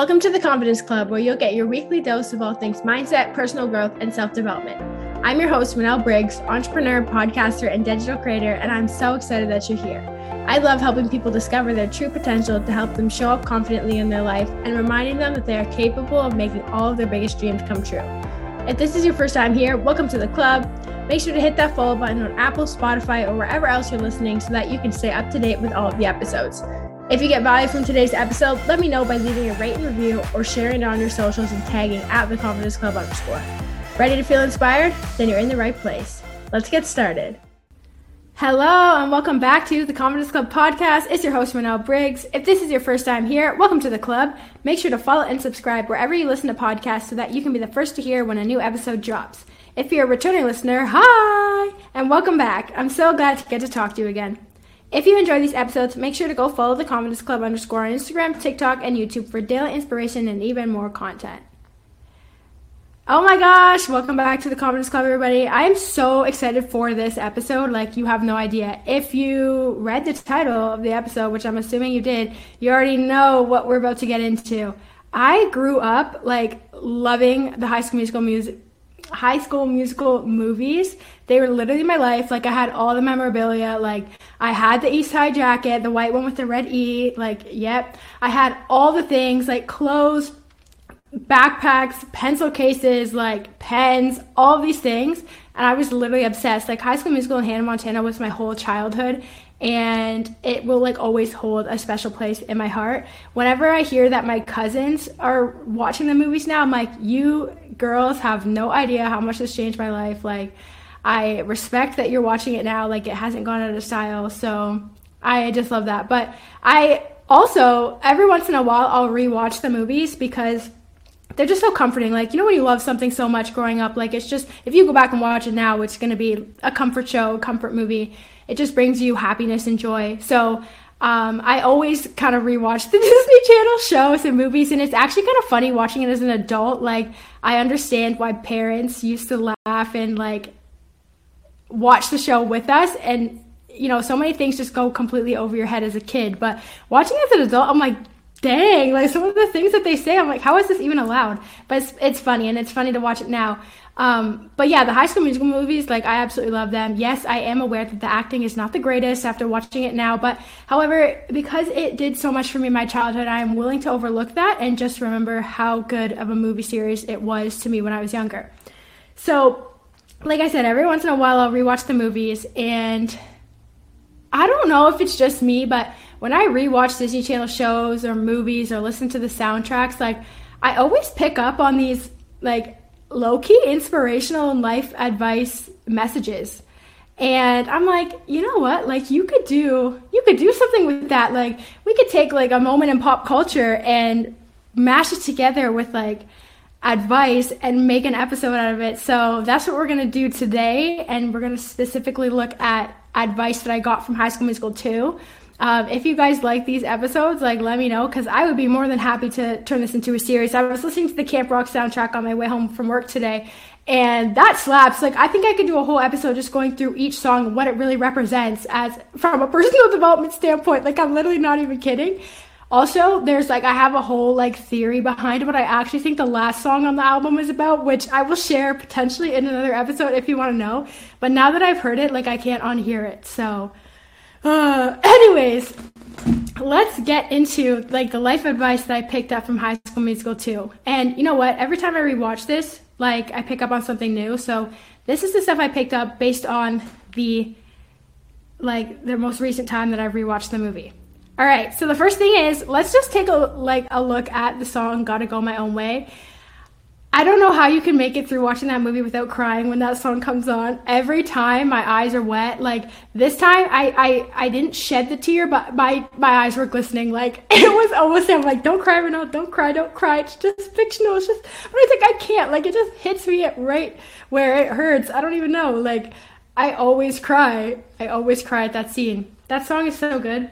Welcome to the Confidence Club, where you'll get your weekly dose of all things mindset, personal growth, and self development. I'm your host, Manel Briggs, entrepreneur, podcaster, and digital creator, and I'm so excited that you're here. I love helping people discover their true potential to help them show up confidently in their life and reminding them that they are capable of making all of their biggest dreams come true. If this is your first time here, welcome to the club. Make sure to hit that follow button on Apple, Spotify, or wherever else you're listening so that you can stay up to date with all of the episodes. If you get value from today's episode, let me know by leaving a rate and review or sharing it on your socials and tagging at the Confidence Club underscore. Ready to feel inspired? Then you're in the right place. Let's get started. Hello and welcome back to the Confidence Club podcast. It's your host Manel Briggs. If this is your first time here, welcome to the club. Make sure to follow and subscribe wherever you listen to podcasts so that you can be the first to hear when a new episode drops. If you're a returning listener, hi and welcome back. I'm so glad to get to talk to you again. If you enjoy these episodes, make sure to go follow the Confidence Club underscore on Instagram, TikTok, and YouTube for daily inspiration and even more content. Oh my gosh, welcome back to the Confidence Club, everybody. I am so excited for this episode, like you have no idea. If you read the title of the episode, which I'm assuming you did, you already know what we're about to get into. I grew up like loving the High School Musical music high school musical movies. They were literally my life. Like I had all the memorabilia. Like I had the East High jacket, the white one with the red E. Like, yep. I had all the things like clothes, backpacks, pencil cases, like pens, all these things. And I was literally obsessed. Like High School Musical and Hannah Montana was my whole childhood and it will like always hold a special place in my heart. Whenever I hear that my cousins are watching the movies now, I'm like, you girls have no idea how much this changed my life. Like, I respect that you're watching it now. Like, it hasn't gone out of style. So I just love that. But I also, every once in a while, I'll rewatch the movies because they're just so comforting. Like, you know, when you love something so much growing up, like, it's just, if you go back and watch it now, it's going to be a comfort show, comfort movie it just brings you happiness and joy. So um, I always kind of rewatch the Disney Channel shows and movies, and it's actually kind of funny watching it as an adult. Like, I understand why parents used to laugh and like watch the show with us, and you know, so many things just go completely over your head as a kid. But watching as an adult, I'm like, dang, like some of the things that they say, I'm like, how is this even allowed? But it's, it's funny, and it's funny to watch it now. Um, but yeah, the High School Musical movies, like I absolutely love them. Yes, I am aware that the acting is not the greatest after watching it now, but however, because it did so much for me in my childhood, I am willing to overlook that and just remember how good of a movie series it was to me when I was younger. So, like I said, every once in a while I'll rewatch the movies, and I don't know if it's just me, but when I rewatch Disney Channel shows or movies or listen to the soundtracks, like I always pick up on these like low key inspirational and life advice messages. And I'm like, you know what? Like you could do you could do something with that. Like we could take like a moment in pop culture and mash it together with like advice and make an episode out of it. So that's what we're going to do today and we're going to specifically look at advice that I got from High School Musical 2 um, if you guys like these episodes, like let me know because I would be more than happy to turn this into a series. I was listening to the Camp Rock soundtrack on my way home from work today, and that slaps. Like I think I could do a whole episode just going through each song and what it really represents as from a personal development standpoint. Like I'm literally not even kidding. Also, there's like I have a whole like theory behind what I actually think the last song on the album is about, which I will share potentially in another episode if you want to know. But now that I've heard it, like I can't unhear it. So uh, anyways, let's get into like the life advice that I picked up from High School Musical 2. And you know what? Every time I rewatch this, like I pick up on something new. So this is the stuff I picked up based on the like the most recent time that I've rewatched the movie. All right, so the first thing is let's just take a like a look at the song "Gotta Go My Own Way." I don't know how you can make it through watching that movie without crying when that song comes on. Every time my eyes are wet. Like this time I I, I didn't shed the tear, but my my eyes were glistening. Like it was almost I'm like, don't cry, Renault, don't cry, don't cry. It's just fictional. It's just but I think I can't. Like it just hits me at right where it hurts. I don't even know. Like I always cry. I always cry at that scene. That song is so good.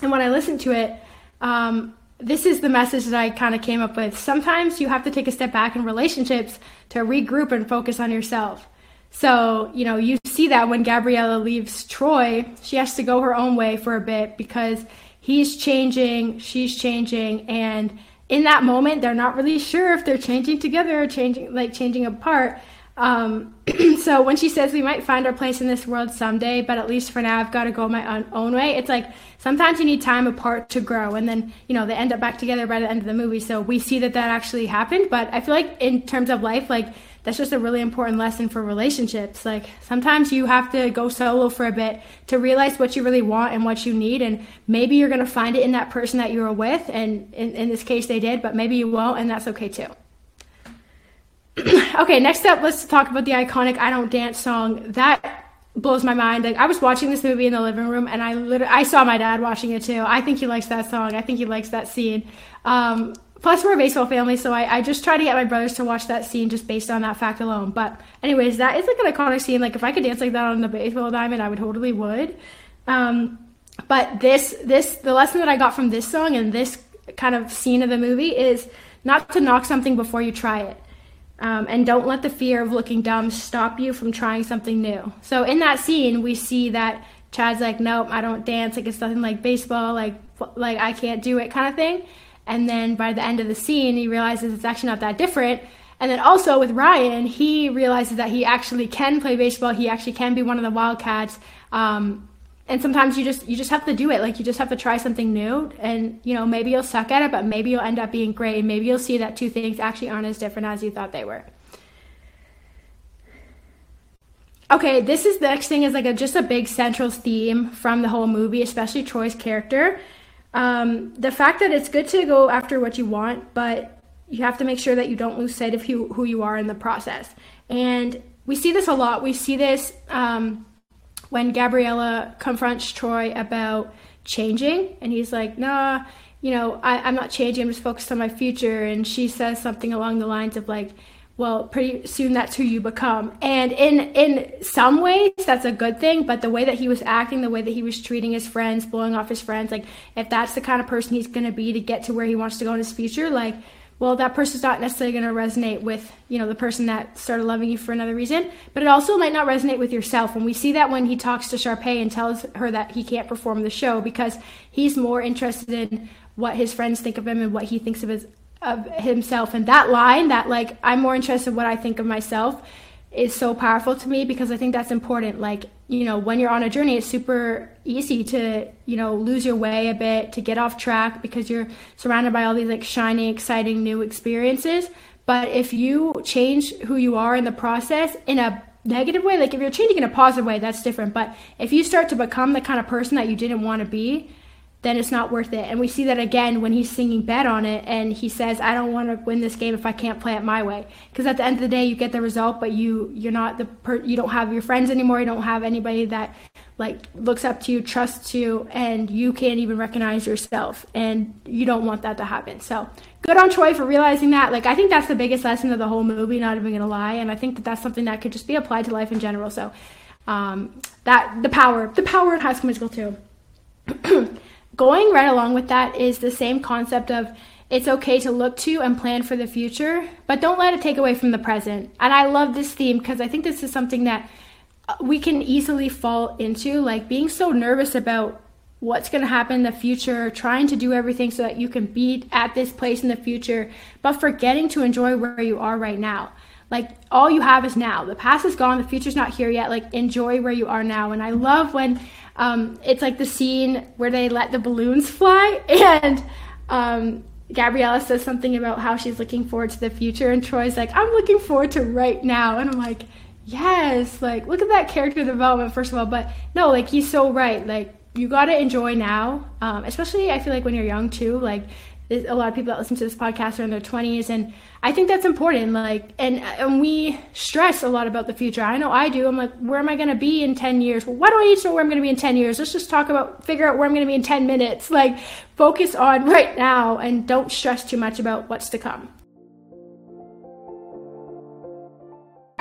And when I listen to it, um, this is the message that I kind of came up with. Sometimes you have to take a step back in relationships to regroup and focus on yourself. So, you know, you see that when Gabriella leaves Troy, she has to go her own way for a bit because he's changing, she's changing, and in that moment, they're not really sure if they're changing together or changing, like changing apart. Um, so when she says we might find our place in this world someday, but at least for now I've got to go my own way. It's like sometimes you need time apart to grow, and then you know they end up back together by the end of the movie. So we see that that actually happened. But I feel like in terms of life, like that's just a really important lesson for relationships. Like sometimes you have to go solo for a bit to realize what you really want and what you need. And maybe you're going to find it in that person that you were with. And in, in this case, they did, but maybe you won't. And that's okay too. okay, next up, let's talk about the iconic I Don't Dance song. That blows my mind. Like I was watching this movie in the living room and I literally I saw my dad watching it too. I think he likes that song. I think he likes that scene. Um, plus we're a baseball family, so I, I just try to get my brothers to watch that scene just based on that fact alone. But anyways, that is like an iconic scene. Like if I could dance like that on the baseball diamond, I would totally would. Um, but this this the lesson that I got from this song and this kind of scene of the movie is not to knock something before you try it. Um, and don't let the fear of looking dumb stop you from trying something new. So in that scene, we see that Chad's like, "Nope, I don't dance. Like it's nothing like baseball. Like like I can't do it," kind of thing. And then by the end of the scene, he realizes it's actually not that different. And then also with Ryan, he realizes that he actually can play baseball. He actually can be one of the Wildcats. Um, and sometimes you just you just have to do it. Like you just have to try something new and you know maybe you'll suck at it but maybe you'll end up being great. And maybe you'll see that two things actually aren't as different as you thought they were. Okay this is the next thing is like a just a big central theme from the whole movie especially troy's character. Um, the fact that it's good to go after what you want but you have to make sure that you don't lose sight of who, who you are in the process. And we see this a lot. We see this um, when Gabriella confronts Troy about changing, and he's like, nah, you know, I, am not changing, I'm just focused on my future. And she says something along the lines of like, well, pretty soon that's who you become. And in in some ways that's a good thing, but the way that he was acting, the way that he was treating his friends, blowing off his friends, like if that's the kind of person he's gonna be to get to where he wants to go in his future, like well, that person's not necessarily going to resonate with, you know, the person that started loving you for another reason, but it also might not resonate with yourself. And we see that when he talks to Sharpay and tells her that he can't perform the show because he's more interested in what his friends think of him and what he thinks of his of himself. And that line, that like I'm more interested in what I think of myself, is so powerful to me because I think that's important. Like, you know, when you're on a journey, it's super easy to, you know, lose your way a bit, to get off track because you're surrounded by all these like shiny, exciting new experiences. But if you change who you are in the process in a negative way, like if you're changing in a positive way, that's different. But if you start to become the kind of person that you didn't want to be, then it's not worth it. And we see that again when he's singing bet on it and he says, I don't want to win this game if I can't play it my way. Because at the end of the day, you get the result, but you, you're not the per, you don't have your friends anymore. You don't have anybody that like looks up to you, trusts you, and you can't even recognize yourself. And you don't want that to happen. So good on Troy for realizing that. Like, I think that's the biggest lesson of the whole movie, not even going to lie. And I think that that's something that could just be applied to life in general. So, um, that, the power, the power in High School Musical too. going right along with that is the same concept of it's okay to look to and plan for the future, but don't let it take away from the present. And I love this theme because I think this is something that uh, we can easily fall into, like being so nervous about what's going to happen in the future, trying to do everything so that you can be at this place in the future, but forgetting to enjoy where you are right now. Like all you have is now. The past is gone, the future's not here yet. Like enjoy where you are now. And I love when um, it's like the scene where they let the balloons fly, and um, Gabriella says something about how she's looking forward to the future, and Troy's like, I'm looking forward to right now. And I'm like, yes, like, look at that character development, first of all. But no, like, he's so right. Like, you got to enjoy now, um, especially I feel like when you're young too. Like, a lot of people that listen to this podcast are in their 20s and i think that's important like and and we stress a lot about the future. I know i do. I'm like where am i going to be in 10 years? Well why do i need to know where i'm going to be in 10 years? Let's just talk about figure out where i'm going to be in 10 minutes. Like focus on right now and don't stress too much about what's to come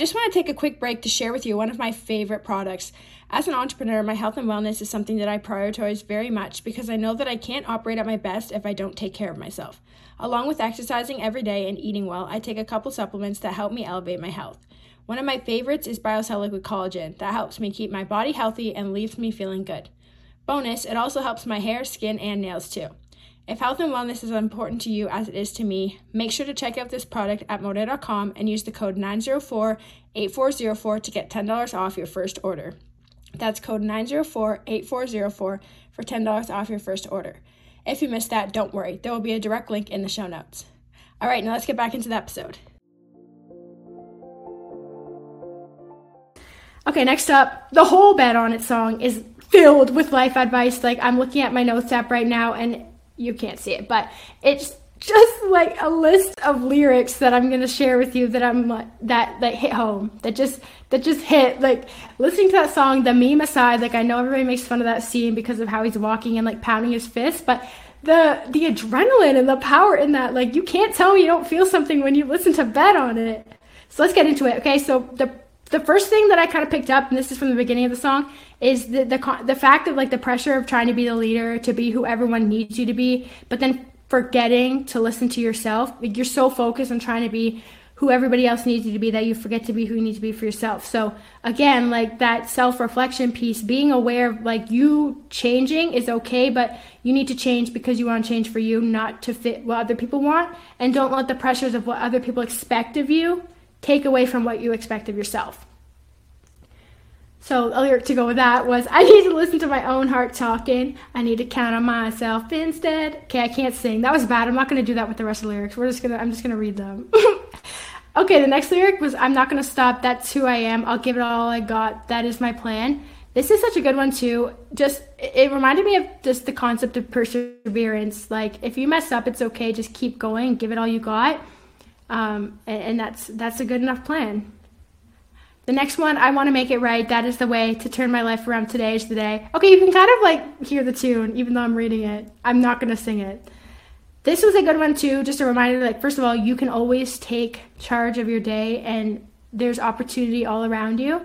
just want to take a quick break to share with you one of my favorite products. As an entrepreneur, my health and wellness is something that I prioritize very much because I know that I can't operate at my best if I don't take care of myself. Along with exercising every day and eating well, I take a couple supplements that help me elevate my health. One of my favorites is BioCell Liquid Collagen that helps me keep my body healthy and leaves me feeling good. Bonus, it also helps my hair, skin, and nails too. If health and wellness is important to you as it is to me, make sure to check out this product at Modere.com and use the code 904-8404 to get $10 off your first order. That's code 904-8404 for $10 off your first order. If you missed that, don't worry. There will be a direct link in the show notes. All right, now let's get back into the episode. Okay, next up, the whole Bet on It song is filled with life advice. Like, I'm looking at my notes app right now and you can't see it, but it's just like a list of lyrics that I'm gonna share with you that I'm that that hit home that just that just hit like listening to that song the meme aside like I know everybody makes fun of that scene because of how he's walking and like pounding his fist but the the adrenaline and the power in that like you can't tell me you don't feel something when you listen to Bet on it. So let's get into it okay? So the the first thing that I kind of picked up, and this is from the beginning of the song, is the, the the fact of like the pressure of trying to be the leader, to be who everyone needs you to be, but then forgetting to listen to yourself. Like you're so focused on trying to be who everybody else needs you to be that you forget to be who you need to be for yourself. So again, like that self-reflection piece, being aware of like you changing is okay, but you need to change because you want to change for you, not to fit what other people want, and don't let the pressures of what other people expect of you take away from what you expect of yourself. So a lyric to go with that was I need to listen to my own heart talking. I need to count on myself instead. Okay, I can't sing. That was bad. I'm not gonna do that with the rest of the lyrics. We're just gonna I'm just gonna read them. okay, the next lyric was I'm not gonna stop, that's who I am. I'll give it all I got. That is my plan. This is such a good one too. Just it reminded me of just the concept of perseverance. Like if you mess up, it's okay. Just keep going, give it all you got um, and, and that's that's a good enough plan. The next one, I want to make it right. That is the way to turn my life around. Today is the day. Okay, you can kind of like hear the tune, even though I'm reading it. I'm not to sing it. This was a good one too. Just a reminder like, first of all, you can always take charge of your day and there's opportunity all around you.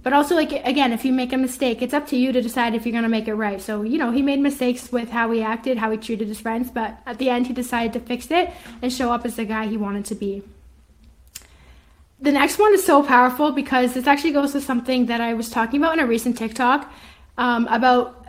But also, like, again, if you make a mistake, it's up to you to decide if you're to make it right. So, you know, he made mistakes with how he acted, how he treated his friends, but at the end, he decided to fix it and show up as the guy he wanted to be. The next one is so powerful because this actually goes to something that I was talking about in a recent TikTok um, about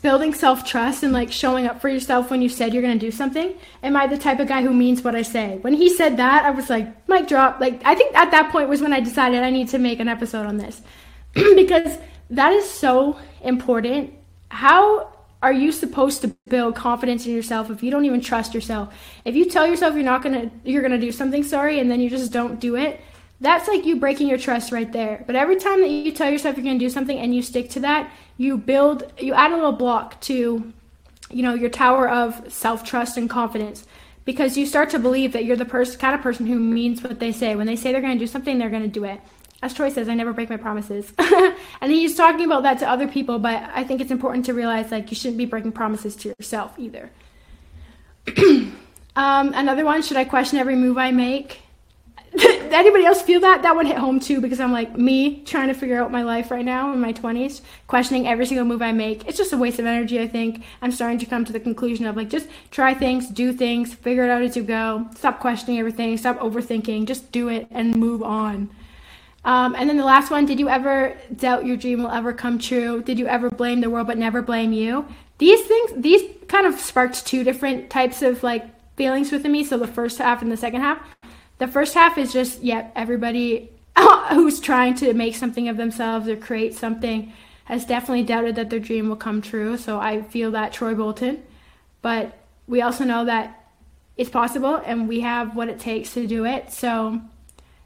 building self trust and like showing up for yourself when you said you're going to do something. Am I the type of guy who means what I say? When he said that, I was like, mic drop. Like, I think at that point was when I decided I need to make an episode on this because that is so important. How are you supposed to build confidence in yourself if you don't even trust yourself? If you tell yourself you're not to, you're to do something, sorry, and then you just don't do it, that's like you breaking your trust right there. But every time that you tell yourself you're to do something and you stick to that, you build, you add a little block to, you know, your tower of self trust and confidence because you start to believe that you're the person, kind of person who means what they say. When they say they're going to do something, they're going to do it. As Troy says, I never break my promises. and he's talking about that to other people, but I think it's important to realize like you shouldn't be breaking promises to yourself either. um, another one, should I question every move I make? Did anybody else feel that? That would hit home too because I'm like me trying to figure out my life right now in my 20s, questioning every single move I make. It's just a waste of energy, I think. I'm starting to come to the conclusion of like just try things, do things, figure it out as you go. Stop questioning everything, stop overthinking, just do it and move on. Um, and then the last one, did you ever doubt your dream will ever come true? Did you ever blame the world but never blame you? These things, these kind of sparked two different types of like feelings within me. So the first half and the second half. The first half is just, yep, yeah, everybody who's trying to make something of themselves or create something has definitely doubted that their dream will come true. So I feel that Troy Bolton. But we also know that it's possible and we have what it takes to do it. So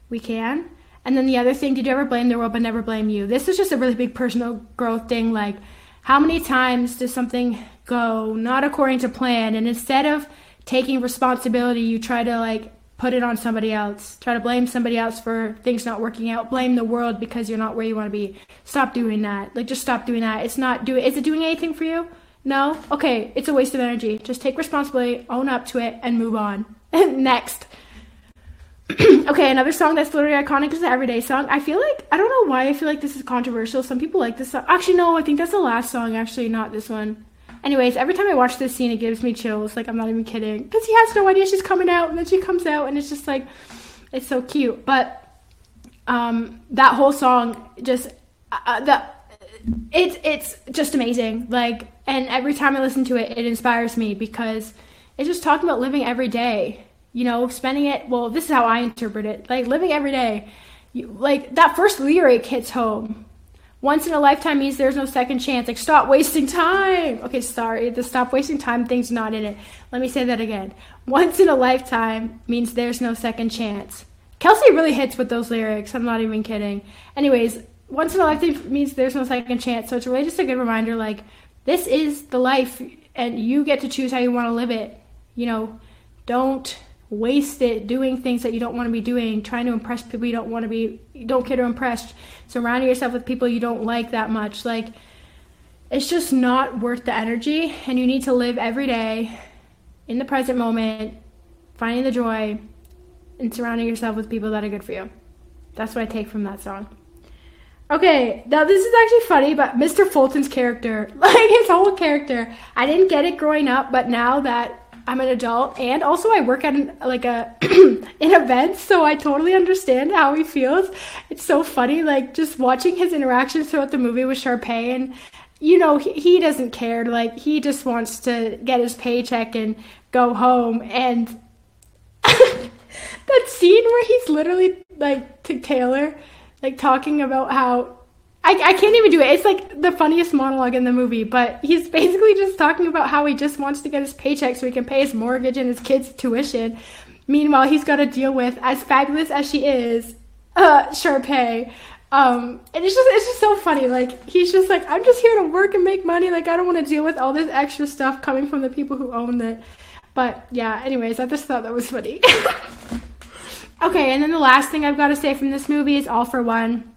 we can. And then the other thing, did you ever blame the world but never blame you? This is just a really big personal growth thing. Like, how many times does something go not according to plan? And instead of taking responsibility, you try to like put it on somebody else. Try to blame somebody else for things not working out. Blame the world because you're not where you want to be. Stop doing that. Like just stop doing that. It's not doing is it doing anything for you? No? Okay, it's a waste of energy. Just take responsibility, own up to it and move on. Next. okay, another song that's literally iconic is the Everyday song. I feel like I don't know why I feel like this is controversial. Some people like this song. Actually, no, I think that's the last song. Actually, not this one. Anyways, every time I watch this scene, it gives me chills. Like, I'm not even kidding. Because he has no idea she's coming out, and then she comes out, and it's just like, it's so cute. But um, that whole song, just, uh, uh the, it's it's just amazing. Like, and every time I listen to it, it inspires me because it's just talking about living every day. You know, spending it. Well, this is how I interpret it. Like living every day. You, like that first lyric hits home. Once in a lifetime means there's no second chance. Like stop wasting time. Okay, sorry, the stop wasting time thing's not in it. Let me say that again. Once in a lifetime means there's no second chance. Kelsi really hits with those lyrics. I'm not even kidding. Anyways, once in a lifetime means there's no second chance. So it's really just a good reminder like, this is the life and you get to choose how you want to live it. You know, don't waste it doing things that you don't want to be doing, trying to impress people you don't want to be, you don't care to impress, surrounding yourself with people you don't like that much. Like, it's just not worth the energy. And you need to live every day in the present moment, finding the joy, and surrounding yourself with people that are good for you. That's what I take from that song. Okay, now this is actually funny, but Mr. Fulton's character, like his whole character, I didn't get it growing up, but now that I'm an adult and also I work at an, like a in events, so I totally understand how he feels. It's so funny, like just watching his interactions throughout the movie with Sharpay, and you know he, he doesn't care. Like he just wants to get his paycheck and go home, and that scene where he's literally like to Taylor like talking about how I, I can't even do it. It's like the funniest monologue in the movie, but he's basically just talking about how he just wants to get his paycheck so he can pay his mortgage and his kids' tuition. Meanwhile, he's got to deal with, as fabulous as she is, uh, Sharpay. Um, and it's just it's just so funny. Like he's just like, I'm just here to work and make money. Like I don't want to deal with all this extra stuff coming from the people who own it. But yeah, anyways, I just thought that was funny. Okay, and then the last thing I've got to say from this movie is All for One.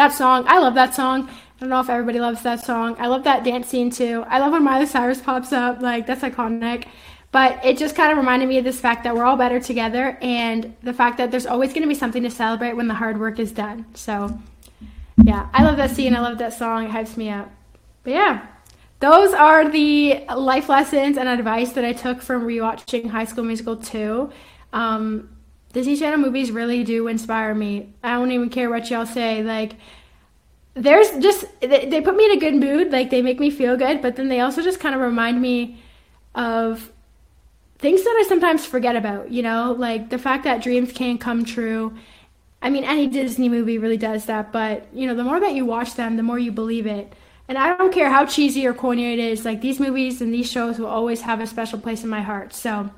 That song, I love that song. I don't know if everybody loves that song. I love that dance scene too. I love when Miley Cyrus pops up, like that's iconic. But it just kind of reminded me of this fact that we're all better together and the fact that there's always going to be something to celebrate when the hard work is done. So, yeah, I love that scene. I love that song. It hypes me up. But yeah, those are the life lessons and advice that I took from rewatching High School Musical 2. Um, Disney Channel movies really do inspire me. I don't even care what y'all say. Like, there's just, they, they put me in a good mood. Like, they make me feel good, but then they also just kind of remind me of things that I sometimes forget about, you know? Like, the fact that dreams can come true. I mean, any Disney movie really does that, but, you know, the more that you watch them, the more you believe it. And I don't care how cheesy or corny it is, like, these movies and these shows will always have a special place in my heart. So,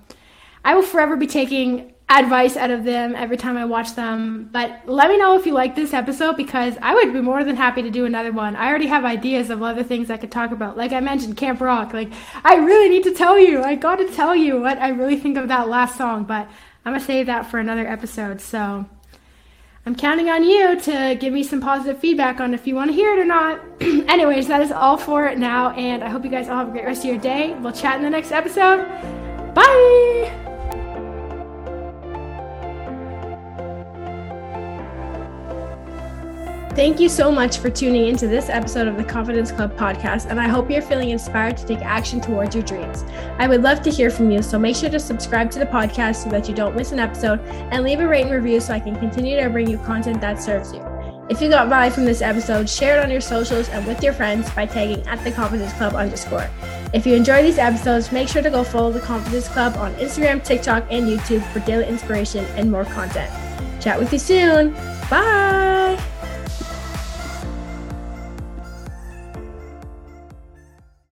I will forever be taking advice out of them every time I watch them. But let me know if you like this episode because I would be more than happy to do another one. I already have ideas of other things I could talk about. Like I mentioned, Camp Rock. Like I really need to tell you. I got to tell you what I really think of that last song, but I'm gonna save that for another episode. So I'm counting on you to give me some positive feedback on if you want to hear it or not. Anyways, that is all for it now, and I hope you guys all have a great rest of your day. We'll chat in the next episode. Bye! Thank you so much for tuning into this episode of the Confidence Club podcast, and I hope you're feeling inspired to take action towards your dreams. I would love to hear from you, so make sure to subscribe to the podcast so that you don't miss an episode and leave a rate and review so I can continue to bring you content that serves you. If you got value from this episode, share it on your socials and with your friends by tagging at the Confidence Club underscore. If you enjoy these episodes, make sure to go follow the Confidence Club on Instagram, TikTok, and YouTube for daily inspiration and more content. Chat with you soon. Bye.